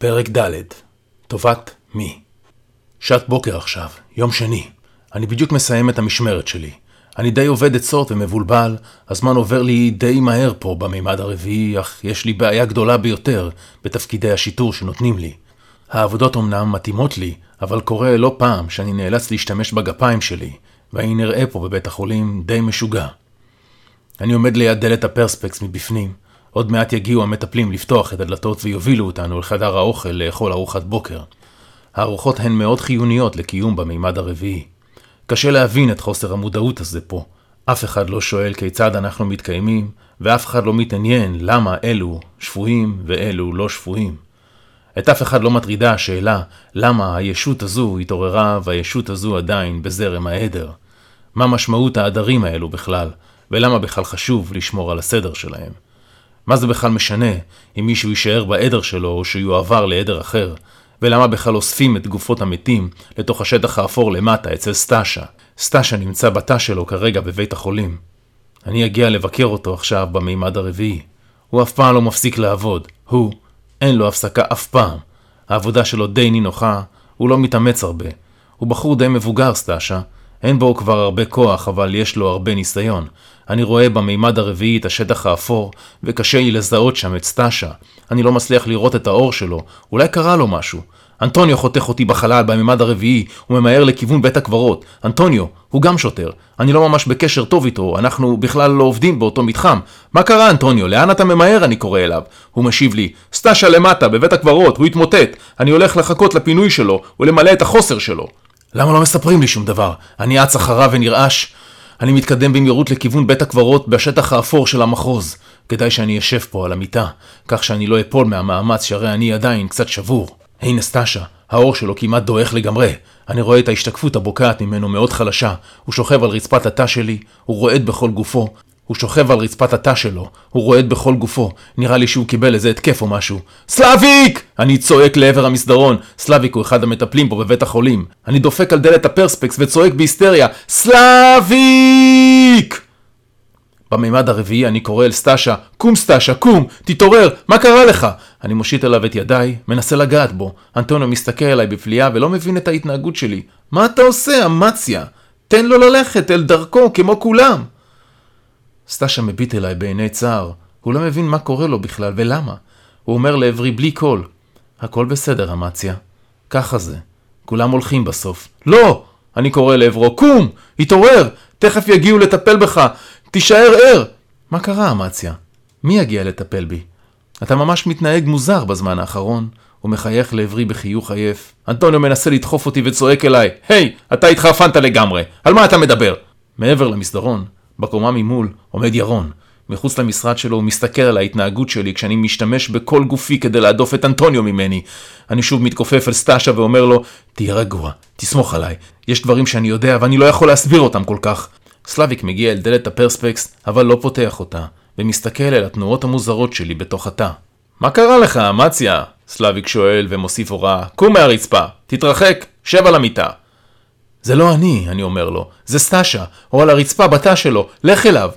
פרק ד' טובת מי שעת בוקר עכשיו, יום שני. אני בדיוק מסיים את המשמרת שלי. אני די עובד עצות ומבולבל, הזמן עובר לי די מהר פה במימד הרביעי, אך יש לי בעיה גדולה ביותר בתפקידי השיטור שנותנים לי. העבודות אמנם מתאימות לי, אבל קורה לא פעם שאני נאלץ להשתמש בגפיים שלי, ואני נראה פה בבית החולים די משוגע. אני עומד ליד דלת הפרספקס מבפנים, עוד מעט יגיעו המטפלים לפתוח את הדלתות ויובילו אותנו לחדר האוכל לאכול ארוחת בוקר. הארוחות הן מאוד חיוניות לקיום במימד הרביעי. קשה להבין את חוסר המודעות הזה פה. אף אחד לא שואל כיצד אנחנו מתקיימים, ואף אחד לא מתעניין למה אלו שפויים ואלו לא שפויים. את אף אחד לא מטרידה השאלה למה הישות הזו התעוררה והישות הזו עדיין בזרם העדר. מה משמעות העדרים האלו בכלל, ולמה בכלל חשוב לשמור על הסדר שלהם. מה זה בכלל משנה אם מישהו יישאר בעדר שלו או שיועבר לעדר אחר, ולמה בכלל אוספים את גופות המתים לתוך השטח האפור למטה אצל סטאשה. סטאשה נמצא בתא שלו כרגע בבית החולים. אני אגיע לבקר אותו עכשיו במימד הרביעי. הוא אף פעם לא מפסיק לעבוד. הוא, אין לו הפסקה אף פעם. העבודה שלו די נינוחה, הוא לא מתאמץ הרבה. הוא בחור די מבוגר, סטאשה, אין בו כבר הרבה כוח, אבל יש לו הרבה ניסיון. אני רואה במימד הרביעי את השטח האפור, וקשה לי לזהות שם את סטאשה. אני לא מצליח לראות את האור שלו, אולי קרה לו משהו. אנטוניו חותך אותי בחלל במימד הרביעי, וממהר לכיוון בית הקברות. אנטוניו, הוא גם שוטר. אני לא ממש בקשר טוב איתו, אנחנו בכלל לא עובדים באותו מתחם. מה קרה, אנטוניו? לאן אתה ממהר? אני קורא אליו. הוא משיב לי, סטאשה למטה, בבית הקברות, הוא התמוטט. אני הולך לחכות לפינוי שלו, ולמלא את החוסר שלו. למה לא מספרים לי שום דבר? אני אץ אחריו ונרעש. אני מתקדם במהירות לכיוון בית הקברות בשטח האפור של המחוז. כדאי שאני אשב פה על המיטה, כך שאני לא אפול מהמאמץ שהרי אני עדיין קצת שבור. הנה סטאשה, האור שלו כמעט דועך לגמרי. אני רואה את ההשתקפות הבוקעת ממנו מאוד חלשה. הוא שוכב על רצפת התא שלי, הוא רועד בכל גופו, הוא שוכב על רצפת התא שלו, הוא רועד בכל גופו, נראה לי שהוא קיבל איזה התקף או משהו. סלאביק! אני צועק לעבר המסדרון, סלאביק הוא אחד המטפלים פה בבית החולים. אני דופק על דלת הפרספקס וצועק בהיסטריה, סלאביק! במימד הרביעי אני קורא אל סטאשה, קום סטאשה, קום, תתעורר, מה קרה לך? אני מושיט אליו את ידיי, מנסה לגעת בו. אנטוניו מסתכל עליי בפליאה ולא מבין את ההתנהגות שלי. מה אתה עושה, אמציה? תן לו ללכת אל דרכו כמו כולם. סטאשה מביט אליי בעיני צער. הוא לא מבין מה קורה לו בכלל ולמה. הוא אומר לעברי בלי קול, הכל בסדר, אמציה. ככה זה. כולם הולכים בסוף. לא! אני קורא לעברו, קום! התעורר! תכף יגיעו לטפל בך! תישאר ער! מה קרה, אמציה? מי יגיע לטפל בי? אתה ממש מתנהג מוזר בזמן האחרון. הוא מחייך לעברי בחיוך עייף. אנטוניו מנסה לדחוף אותי וצועק אליי, היי, hey, אתה התחרפנת לגמרי, על מה אתה מדבר? מעבר למסדרון, בקומה ממול עומד ירון. מחוץ למשרד שלו הוא מסתכל על ההתנהגות שלי כשאני משתמש בכל גופי כדי להדוף את אנטוניו ממני. אני שוב מתכופף אל סטאשה ואומר לו, תהיה רגוע, תסמוך עליי. יש דברים שאני יודע ואני לא יכול להסביר אותם כל כך. סלאביק מגיע אל דלת הפרספקס, אבל לא פותח אותה, ומסתכל אל התנועות המוזרות שלי בתוך התא. מה קרה לך, אמציה? סלאביק שואל ומוסיף הוראה, קום מהרצפה, תתרחק, שב על המיטה. זה לא אני, אני אומר לו, זה סטאשה, הוא על הרצפה בתא שלו, לך אליו.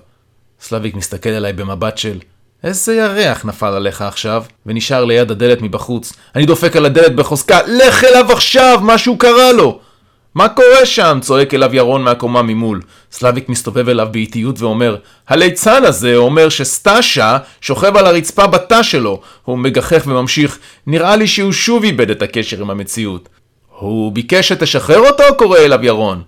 סלאביק מסתכל עליי במבט של, איזה ירח נפל עליך עכשיו, ונשאר ליד הדלת מבחוץ. אני דופק על הדלת בחוזקה, לך אליו עכשיו, משהו קרה לו! מה קורה שם? צועק אליו ירון מהקומה ממול. סלאביק מסתובב אליו באיטיות ואומר, הליצן הזה אומר שסטאשה שוכב על הרצפה בתא שלו. הוא מגחך וממשיך, נראה לי שהוא שוב איבד את הקשר עם המציאות. הוא ביקש שתשחרר אותו? קורא אליו ירון.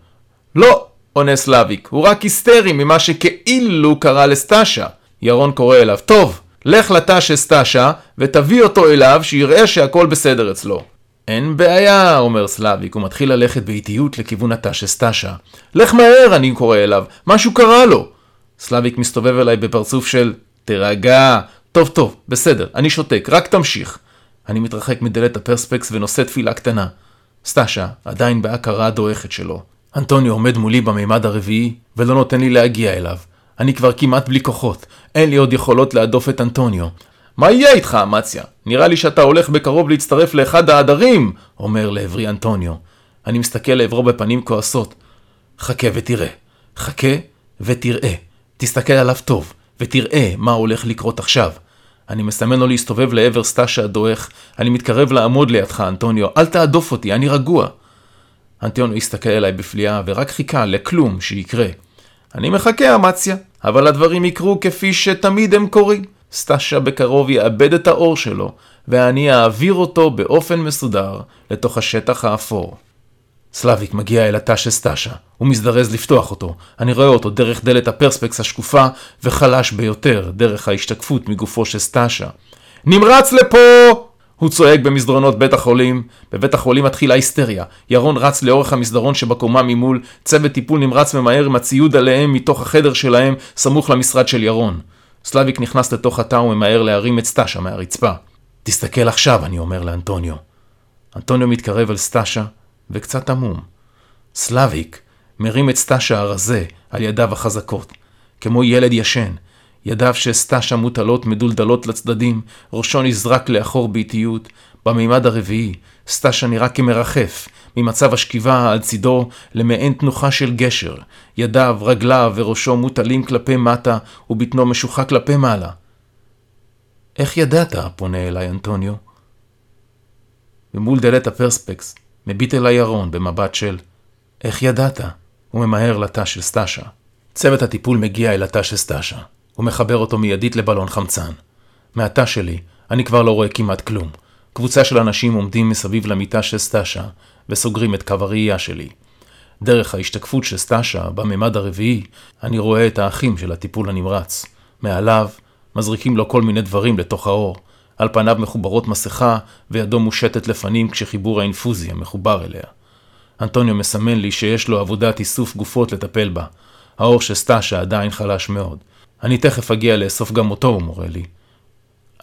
לא, עונה סלאביק, הוא רק היסטרי ממה שכאילו קרה לסטאשה. ירון קורא אליו, טוב, לך לתא של סטאשה ותביא אותו אליו שיראה שהכל בסדר אצלו. אין בעיה, אומר סלאביק, הוא מתחיל ללכת באיטיות לכיוון התא של סטאשה. לך מהר, אני קורא אליו, משהו קרה לו. סלאביק מסתובב אליי בפרצוף של, תירגע, טוב טוב, בסדר, אני שותק, רק תמשיך. אני מתרחק מדלת הפרספקס ונושא תפילה קטנה. סטאשה עדיין בהכרה הדועכת שלו. אנטוניו עומד מולי במימד הרביעי ולא נותן לי להגיע אליו. אני כבר כמעט בלי כוחות, אין לי עוד יכולות להדוף את אנטוניו. מה יהיה איתך, אמציה? נראה לי שאתה הולך בקרוב להצטרף לאחד העדרים, אומר לעברי אנטוניו. אני מסתכל לעברו בפנים כועסות. חכה ותראה. חכה ותראה. תסתכל עליו טוב, ותראה מה הולך לקרות עכשיו. אני מסמן לו להסתובב לעבר סטאשה הדועך, אני מתקרב לעמוד לידך, אנטוניו, אל תהדוף אותי, אני רגוע. אנטוניו הסתכל אליי בפליאה ורק חיכה לכלום שיקרה. אני מחכה, אמציה, אבל הדברים יקרו כפי שתמיד הם קורים. סטאשה בקרוב יאבד את האור שלו, ואני אעביר אותו באופן מסודר לתוך השטח האפור. סלאביק מגיע אל התא של סטאשה, הוא מזדרז לפתוח אותו. אני רואה אותו דרך דלת הפרספקס השקופה, וחלש ביותר דרך ההשתקפות מגופו של סטאשה. נמרץ לפה! הוא צועק במסדרונות בית החולים. בבית החולים מתחילה היסטריה. ירון רץ לאורך המסדרון שבקומה ממול, צוות טיפול נמרץ ממהר עם הציוד עליהם מתוך החדר שלהם, סמוך למשרד של ירון. סלאביק נכנס לתוך התא וממהר להרים את סטאשה מהרצפה. תסתכל עכשיו, אני אומר לאנטוניו. אנטוניו מתקרב אל סטאשה, וקצת עמום. סלאביק מרים את סטאשה הרזה על ידיו החזקות, כמו ילד ישן. ידיו של סטאשה מוטלות מדולדלות לצדדים, ראשו נזרק לאחור באיטיות. במימד הרביעי, סטאשה נראה כמרחף, ממצב השכיבה על צידו למעין תנוחה של גשר. ידיו, רגליו וראשו מוטלים כלפי מטה, ובטנו משוחה כלפי מעלה. איך ידעת? פונה אליי אנטוניו. ומול דלת הפרספקס, מביט אליי ירון במבט של איך ידעת? הוא ממהר לתא של סטאשה. צוות הטיפול מגיע אל התא של סטאשה. הוא מחבר אותו מיידית לבלון חמצן. מהתא שלי אני כבר לא רואה כמעט כלום. קבוצה של אנשים עומדים מסביב למיטה של סטאשה וסוגרים את קו הראייה שלי. דרך ההשתקפות של סטאשה, בממד הרביעי, אני רואה את האחים של הטיפול הנמרץ. מעליו מזריקים לו כל מיני דברים לתוך האור. על פניו מחוברות מסכה, וידו מושטת לפנים כשחיבור האינפוזיה מחובר אליה. אנטוניו מסמן לי שיש לו עבודת איסוף גופות לטפל בה. האור של סטאשה עדיין חלש מאוד. אני תכף אגיע לאסוף גם אותו, הוא מורה לי.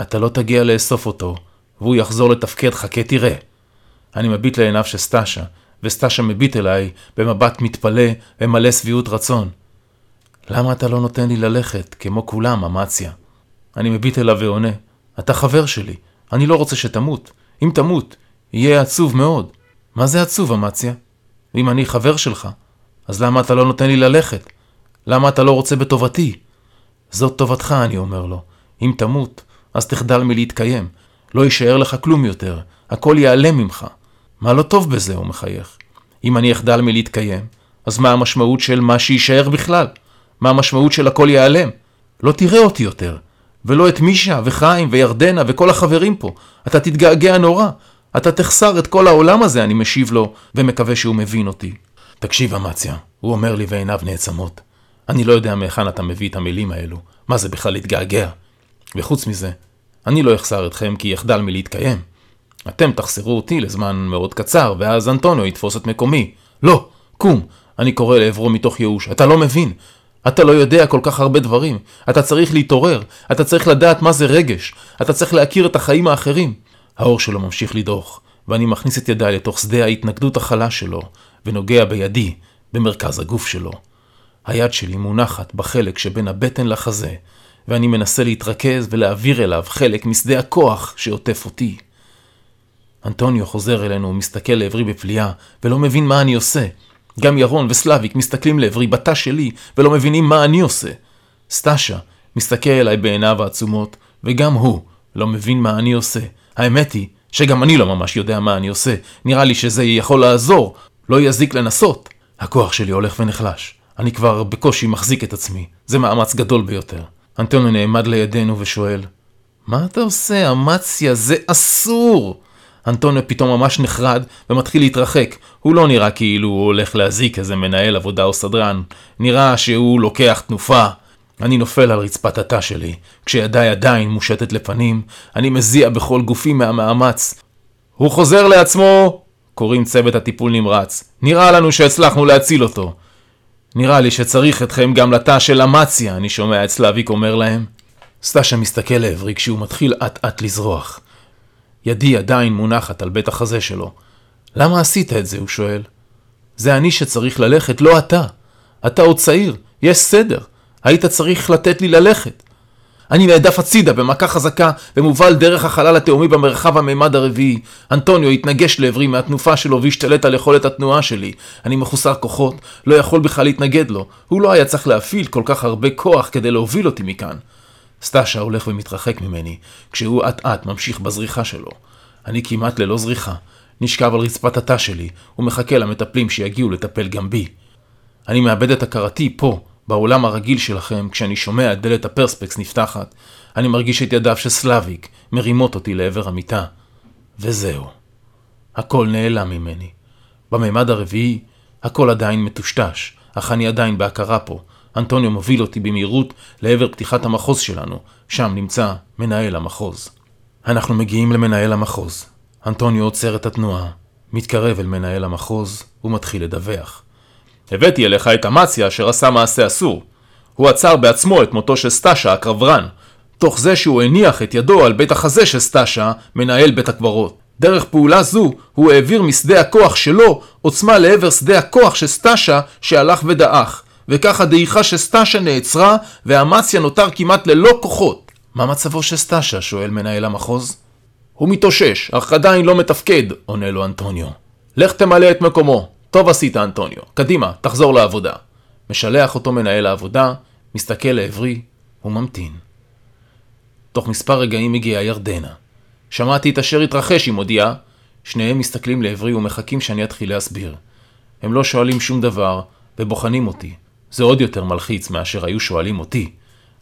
אתה לא תגיע לאסוף אותו, והוא יחזור לתפקד, חכה תראה. אני מביט לעיניו של סטאשה, וסטאשה מביט אליי במבט מתפלא ומלא שביעות רצון. למה אתה לא נותן לי ללכת, כמו כולם, אמציה? אני מביט אליו ועונה, אתה חבר שלי, אני לא רוצה שתמות. אם תמות, יהיה עצוב מאוד. מה זה עצוב, אמציה? ואם אני חבר שלך, אז למה אתה לא נותן לי ללכת? למה אתה לא רוצה בטובתי? זאת טובתך, אני אומר לו. אם תמות, אז תחדל מלהתקיים. לא יישאר לך כלום יותר. הכל ייעלם ממך. מה לא טוב בזה, הוא מחייך. אם אני אחדל מלהתקיים, אז מה המשמעות של מה שיישאר בכלל? מה המשמעות של הכל ייעלם? לא תראה אותי יותר. ולא את מישה וחיים וירדנה וכל החברים פה. אתה תתגעגע נורא. אתה תחסר את כל העולם הזה, אני משיב לו, ומקווה שהוא מבין אותי. תקשיב, אמציה, הוא אומר לי ועיניו נעצמות. אני לא יודע מהיכן אתה מביא את המילים האלו. מה זה בכלל להתגעגע? וחוץ מזה, אני לא אחסר אתכם כי יחדל מלהתקיים. אתם תחסרו אותי לזמן מאוד קצר, ואז אנטוניו יתפוס את מקומי. לא, קום, אני קורא לעברו מתוך ייאוש. אתה לא מבין. אתה לא יודע כל כך הרבה דברים. אתה צריך להתעורר. אתה צריך לדעת מה זה רגש. אתה צריך להכיר את החיים האחרים. האור שלו ממשיך לדרוך, ואני מכניס את ידיי לתוך שדה ההתנגדות החלש שלו, ונוגע בידי, במרכז הגוף שלו. היד שלי מונחת בחלק שבין הבטן לחזה, ואני מנסה להתרכז ולהעביר אליו חלק משדה הכוח שעוטף אותי. אנטוניו חוזר אלינו ומסתכל לעברי בפליאה, ולא מבין מה אני עושה. גם ירון וסלאביק מסתכלים לעברי בתא שלי, ולא מבינים מה אני עושה. סטאשה מסתכל אליי בעיניו העצומות, וגם הוא לא מבין מה אני עושה. האמת היא שגם אני לא ממש יודע מה אני עושה. נראה לי שזה יכול לעזור, לא יזיק לנסות. הכוח שלי הולך ונחלש. אני כבר בקושי מחזיק את עצמי. זה מאמץ גדול ביותר. אנטוניו נעמד לידינו ושואל, מה אתה עושה, אמציה? זה אסור! אנטוניו פתאום ממש נחרד ומתחיל להתרחק. הוא לא נראה כאילו הוא הולך להזיק איזה מנהל עבודה או סדרן. נראה שהוא לוקח תנופה. אני נופל על רצפת התא שלי. כשידיי עדיין מושטת לפנים, אני מזיע בכל גופי מהמאמץ. הוא חוזר לעצמו! קוראים צוות הטיפול נמרץ. נראה לנו שהצלחנו להציל אותו. נראה לי שצריך אתכם גם לתא של אמציה, אני שומע את סלאביק אומר להם. סטאשה מסתכל לעברי כשהוא מתחיל אט אט לזרוח. ידי עדיין מונחת על בית החזה שלו. למה עשית את זה? הוא שואל. זה אני שצריך ללכת, לא אתה. אתה עוד צעיר, יש סדר. היית צריך לתת לי ללכת. אני נעדף הצידה במכה חזקה ומובל דרך החלל התאומי במרחב המימד הרביעי. אנטוניו התנגש לעברי מהתנופה שלו והשתלט על יכולת התנועה שלי. אני מחוסר כוחות, לא יכול בכלל להתנגד לו. הוא לא היה צריך להפעיל כל כך הרבה כוח כדי להוביל אותי מכאן. סטאשה הולך ומתרחק ממני, כשהוא אט אט ממשיך בזריחה שלו. אני כמעט ללא זריחה, נשכב על רצפת התא שלי, ומחכה למטפלים שיגיעו לטפל גם בי. אני מאבד את הכרתי פה, בעולם הרגיל שלכם, כשאני שומע את דלת הפרספקס נפתחת, אני מרגיש את ידיו של סלאביק מרימות אותי לעבר המיטה. וזהו. הכל נעלם ממני. בממד הרביעי, הכל עדיין מטושטש, אך אני עדיין בהכרה פה. אנטוניו מוביל אותי במהירות לעבר פתיחת המחוז שלנו, שם נמצא מנהל המחוז. אנחנו מגיעים למנהל המחוז. אנטוניו עוצר את התנועה, מתקרב אל מנהל המחוז ומתחיל לדווח. הבאתי אליך את אמציה אשר עשה מעשה אסור. הוא עצר בעצמו את מותו של סטאשה הקרברן, תוך זה שהוא הניח את ידו על בית החזה של סטאשה, מנהל בית הקברות. דרך פעולה זו, הוא העביר משדה הכוח שלו עוצמה לעבר שדה הכוח של סטאשה שהלך ודעך, וכך הדעיכה של סטאשה נעצרה, ואמציה נותר כמעט ללא כוחות. מה מצבו של סטאשה? שואל מנהל המחוז. הוא מתאושש, אך עדיין לא מתפקד, עונה לו אנטוניו. לך תמלא את מקומו. טוב עשית, אנטוניו. קדימה, תחזור לעבודה. משלח אותו מנהל העבודה, מסתכל לעברי וממתין. תוך מספר רגעים הגיעה ירדנה. שמעתי את אשר התרחש, היא מודיעה. שניהם מסתכלים לעברי ומחכים שאני אתחיל להסביר. הם לא שואלים שום דבר, ובוחנים אותי. זה עוד יותר מלחיץ מאשר היו שואלים אותי.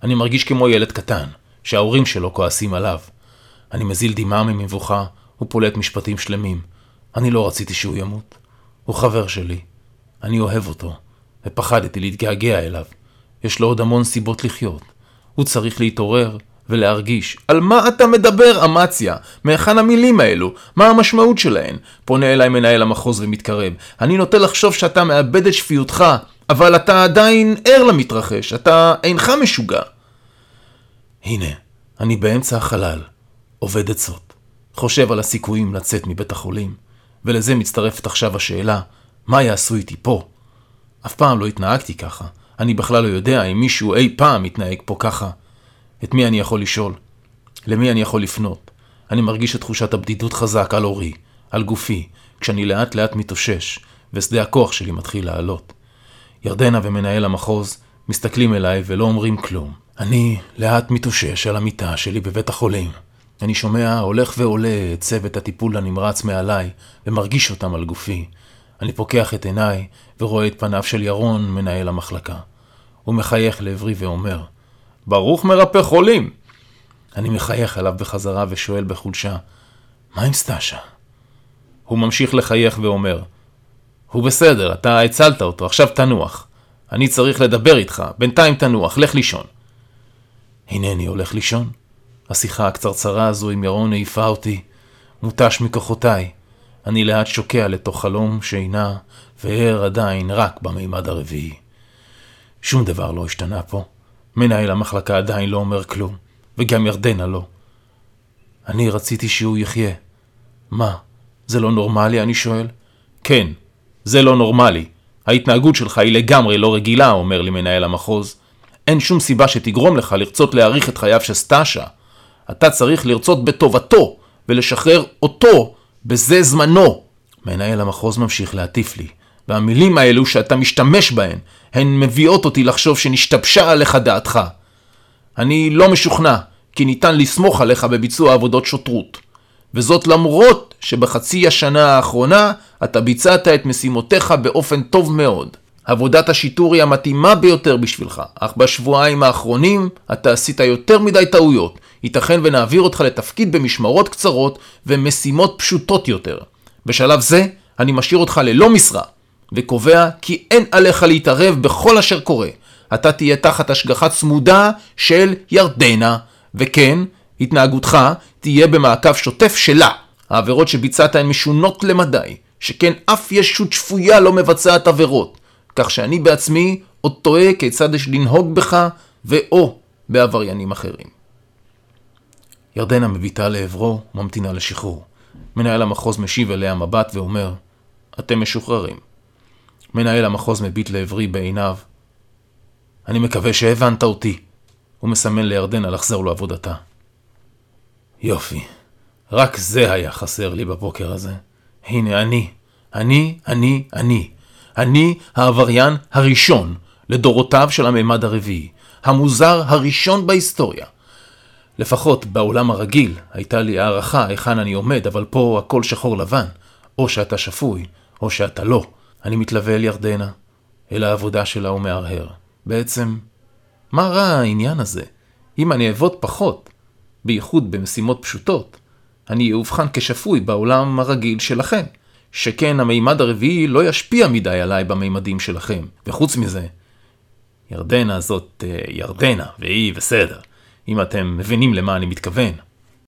אני מרגיש כמו ילד קטן, שההורים שלו כועסים עליו. אני מזיל דמעה ממבוכה, ופולט משפטים שלמים. אני לא רציתי שהוא ימות. הוא חבר שלי. אני אוהב אותו, ופחדתי להתגעגע אליו. יש לו עוד המון סיבות לחיות. הוא צריך להתעורר ולהרגיש. על מה אתה מדבר, אמציה? מהיכן המילים האלו? מה המשמעות שלהן? פונה אליי מנהל המחוז ומתקרב. אני נוטה לחשוב שאתה מאבד את שפיותך, אבל אתה עדיין ער למתרחש, אתה אינך משוגע. הנה, אני באמצע החלל, עובד עצות, חושב על הסיכויים לצאת מבית החולים, ולזה מצטרפת עכשיו השאלה, מה יעשו איתי פה? אף פעם לא התנהגתי ככה, אני בכלל לא יודע אם מישהו אי פעם מתנהג פה ככה. את מי אני יכול לשאול? למי אני יכול לפנות? אני מרגיש את תחושת הבדידות חזק על אורי, על גופי, כשאני לאט לאט מתאושש, ושדה הכוח שלי מתחיל לעלות. ירדנה ומנהל המחוז מסתכלים אליי ולא אומרים כלום. אני לאט מתאושש על המיטה שלי בבית החולים. אני שומע הולך ועולה את צוות הטיפול הנמרץ מעליי, ומרגיש אותם על גופי. אני פוקח את עיניי ורואה את פניו של ירון, מנהל המחלקה. הוא מחייך לעברי ואומר, ברוך מרפא חולים. אני מחייך עליו בחזרה ושואל בחולשה, מה עם סטאשה? הוא ממשיך לחייך ואומר, הוא בסדר, אתה הצלת אותו, עכשיו תנוח. אני צריך לדבר איתך, בינתיים תנוח, לך לישון. הנני הולך לישון. השיחה הקצרצרה הזו עם ירון העיפה אותי, מותש מכוחותיי. אני לאט שוקע לתוך חלום שינה, וער עדיין רק במימד הרביעי. שום דבר לא השתנה פה. מנהל המחלקה עדיין לא אומר כלום, וגם ירדנה לא. אני רציתי שהוא יחיה. מה, זה לא נורמלי? אני שואל. כן, זה לא נורמלי. ההתנהגות שלך היא לגמרי לא רגילה, אומר לי מנהל המחוז. אין שום סיבה שתגרום לך לרצות להאריך את חייו של סטאשה. אתה צריך לרצות בטובתו, ולשחרר אותו, בזה זמנו. מנהל המחוז ממשיך להטיף לי, והמילים האלו שאתה משתמש בהן, הן מביאות אותי לחשוב שנשתבשה עליך דעתך. אני לא משוכנע, כי ניתן לסמוך עליך בביצוע עבודות שוטרות. וזאת למרות שבחצי השנה האחרונה אתה ביצעת את משימותיך באופן טוב מאוד. עבודת השיטור היא המתאימה ביותר בשבילך, אך בשבועיים האחרונים אתה עשית יותר מדי טעויות. ייתכן ונעביר אותך לתפקיד במשמרות קצרות ומשימות פשוטות יותר. בשלב זה אני משאיר אותך ללא משרה, וקובע כי אין עליך להתערב בכל אשר קורה. אתה תהיה תחת השגחה צמודה של ירדנה, וכן, התנהגותך תהיה במעקב שוטף שלה. העבירות שביצעת הן משונות למדי, שכן אף ישות שפויה לא מבצעת עבירות, כך שאני בעצמי עוד תוהה כיצד יש לנהוג בך ואו בעבריינים אחרים. ירדנה מביטה לעברו וממתינה לשחרור. מנהל המחוז משיב אליה מבט ואומר, אתם משוחררים. מנהל המחוז מביט לעברי בעיניו. אני מקווה שהבנת אותי. הוא מסמן לירדנה לחזור לעבודתה. יופי. רק זה היה חסר לי בבוקר הזה. הנה אני, אני, אני, אני. אני העבריין הראשון לדורותיו של הממד הרביעי. המוזר הראשון בהיסטוריה. לפחות בעולם הרגיל הייתה לי הערכה היכן אני עומד, אבל פה הכל שחור לבן. או שאתה שפוי, או שאתה לא. אני מתלווה אל ירדנה, אל העבודה שלה ומהרהר. בעצם, מה רע העניין הזה? אם אני אעבוד פחות, בייחוד במשימות פשוטות, אני אאובחן כשפוי בעולם הרגיל שלכם. שכן המימד הרביעי לא ישפיע מדי עליי במימדים שלכם. וחוץ מזה, ירדנה זאת אה, ירדנה, והיא בסדר, אם אתם מבינים למה אני מתכוון.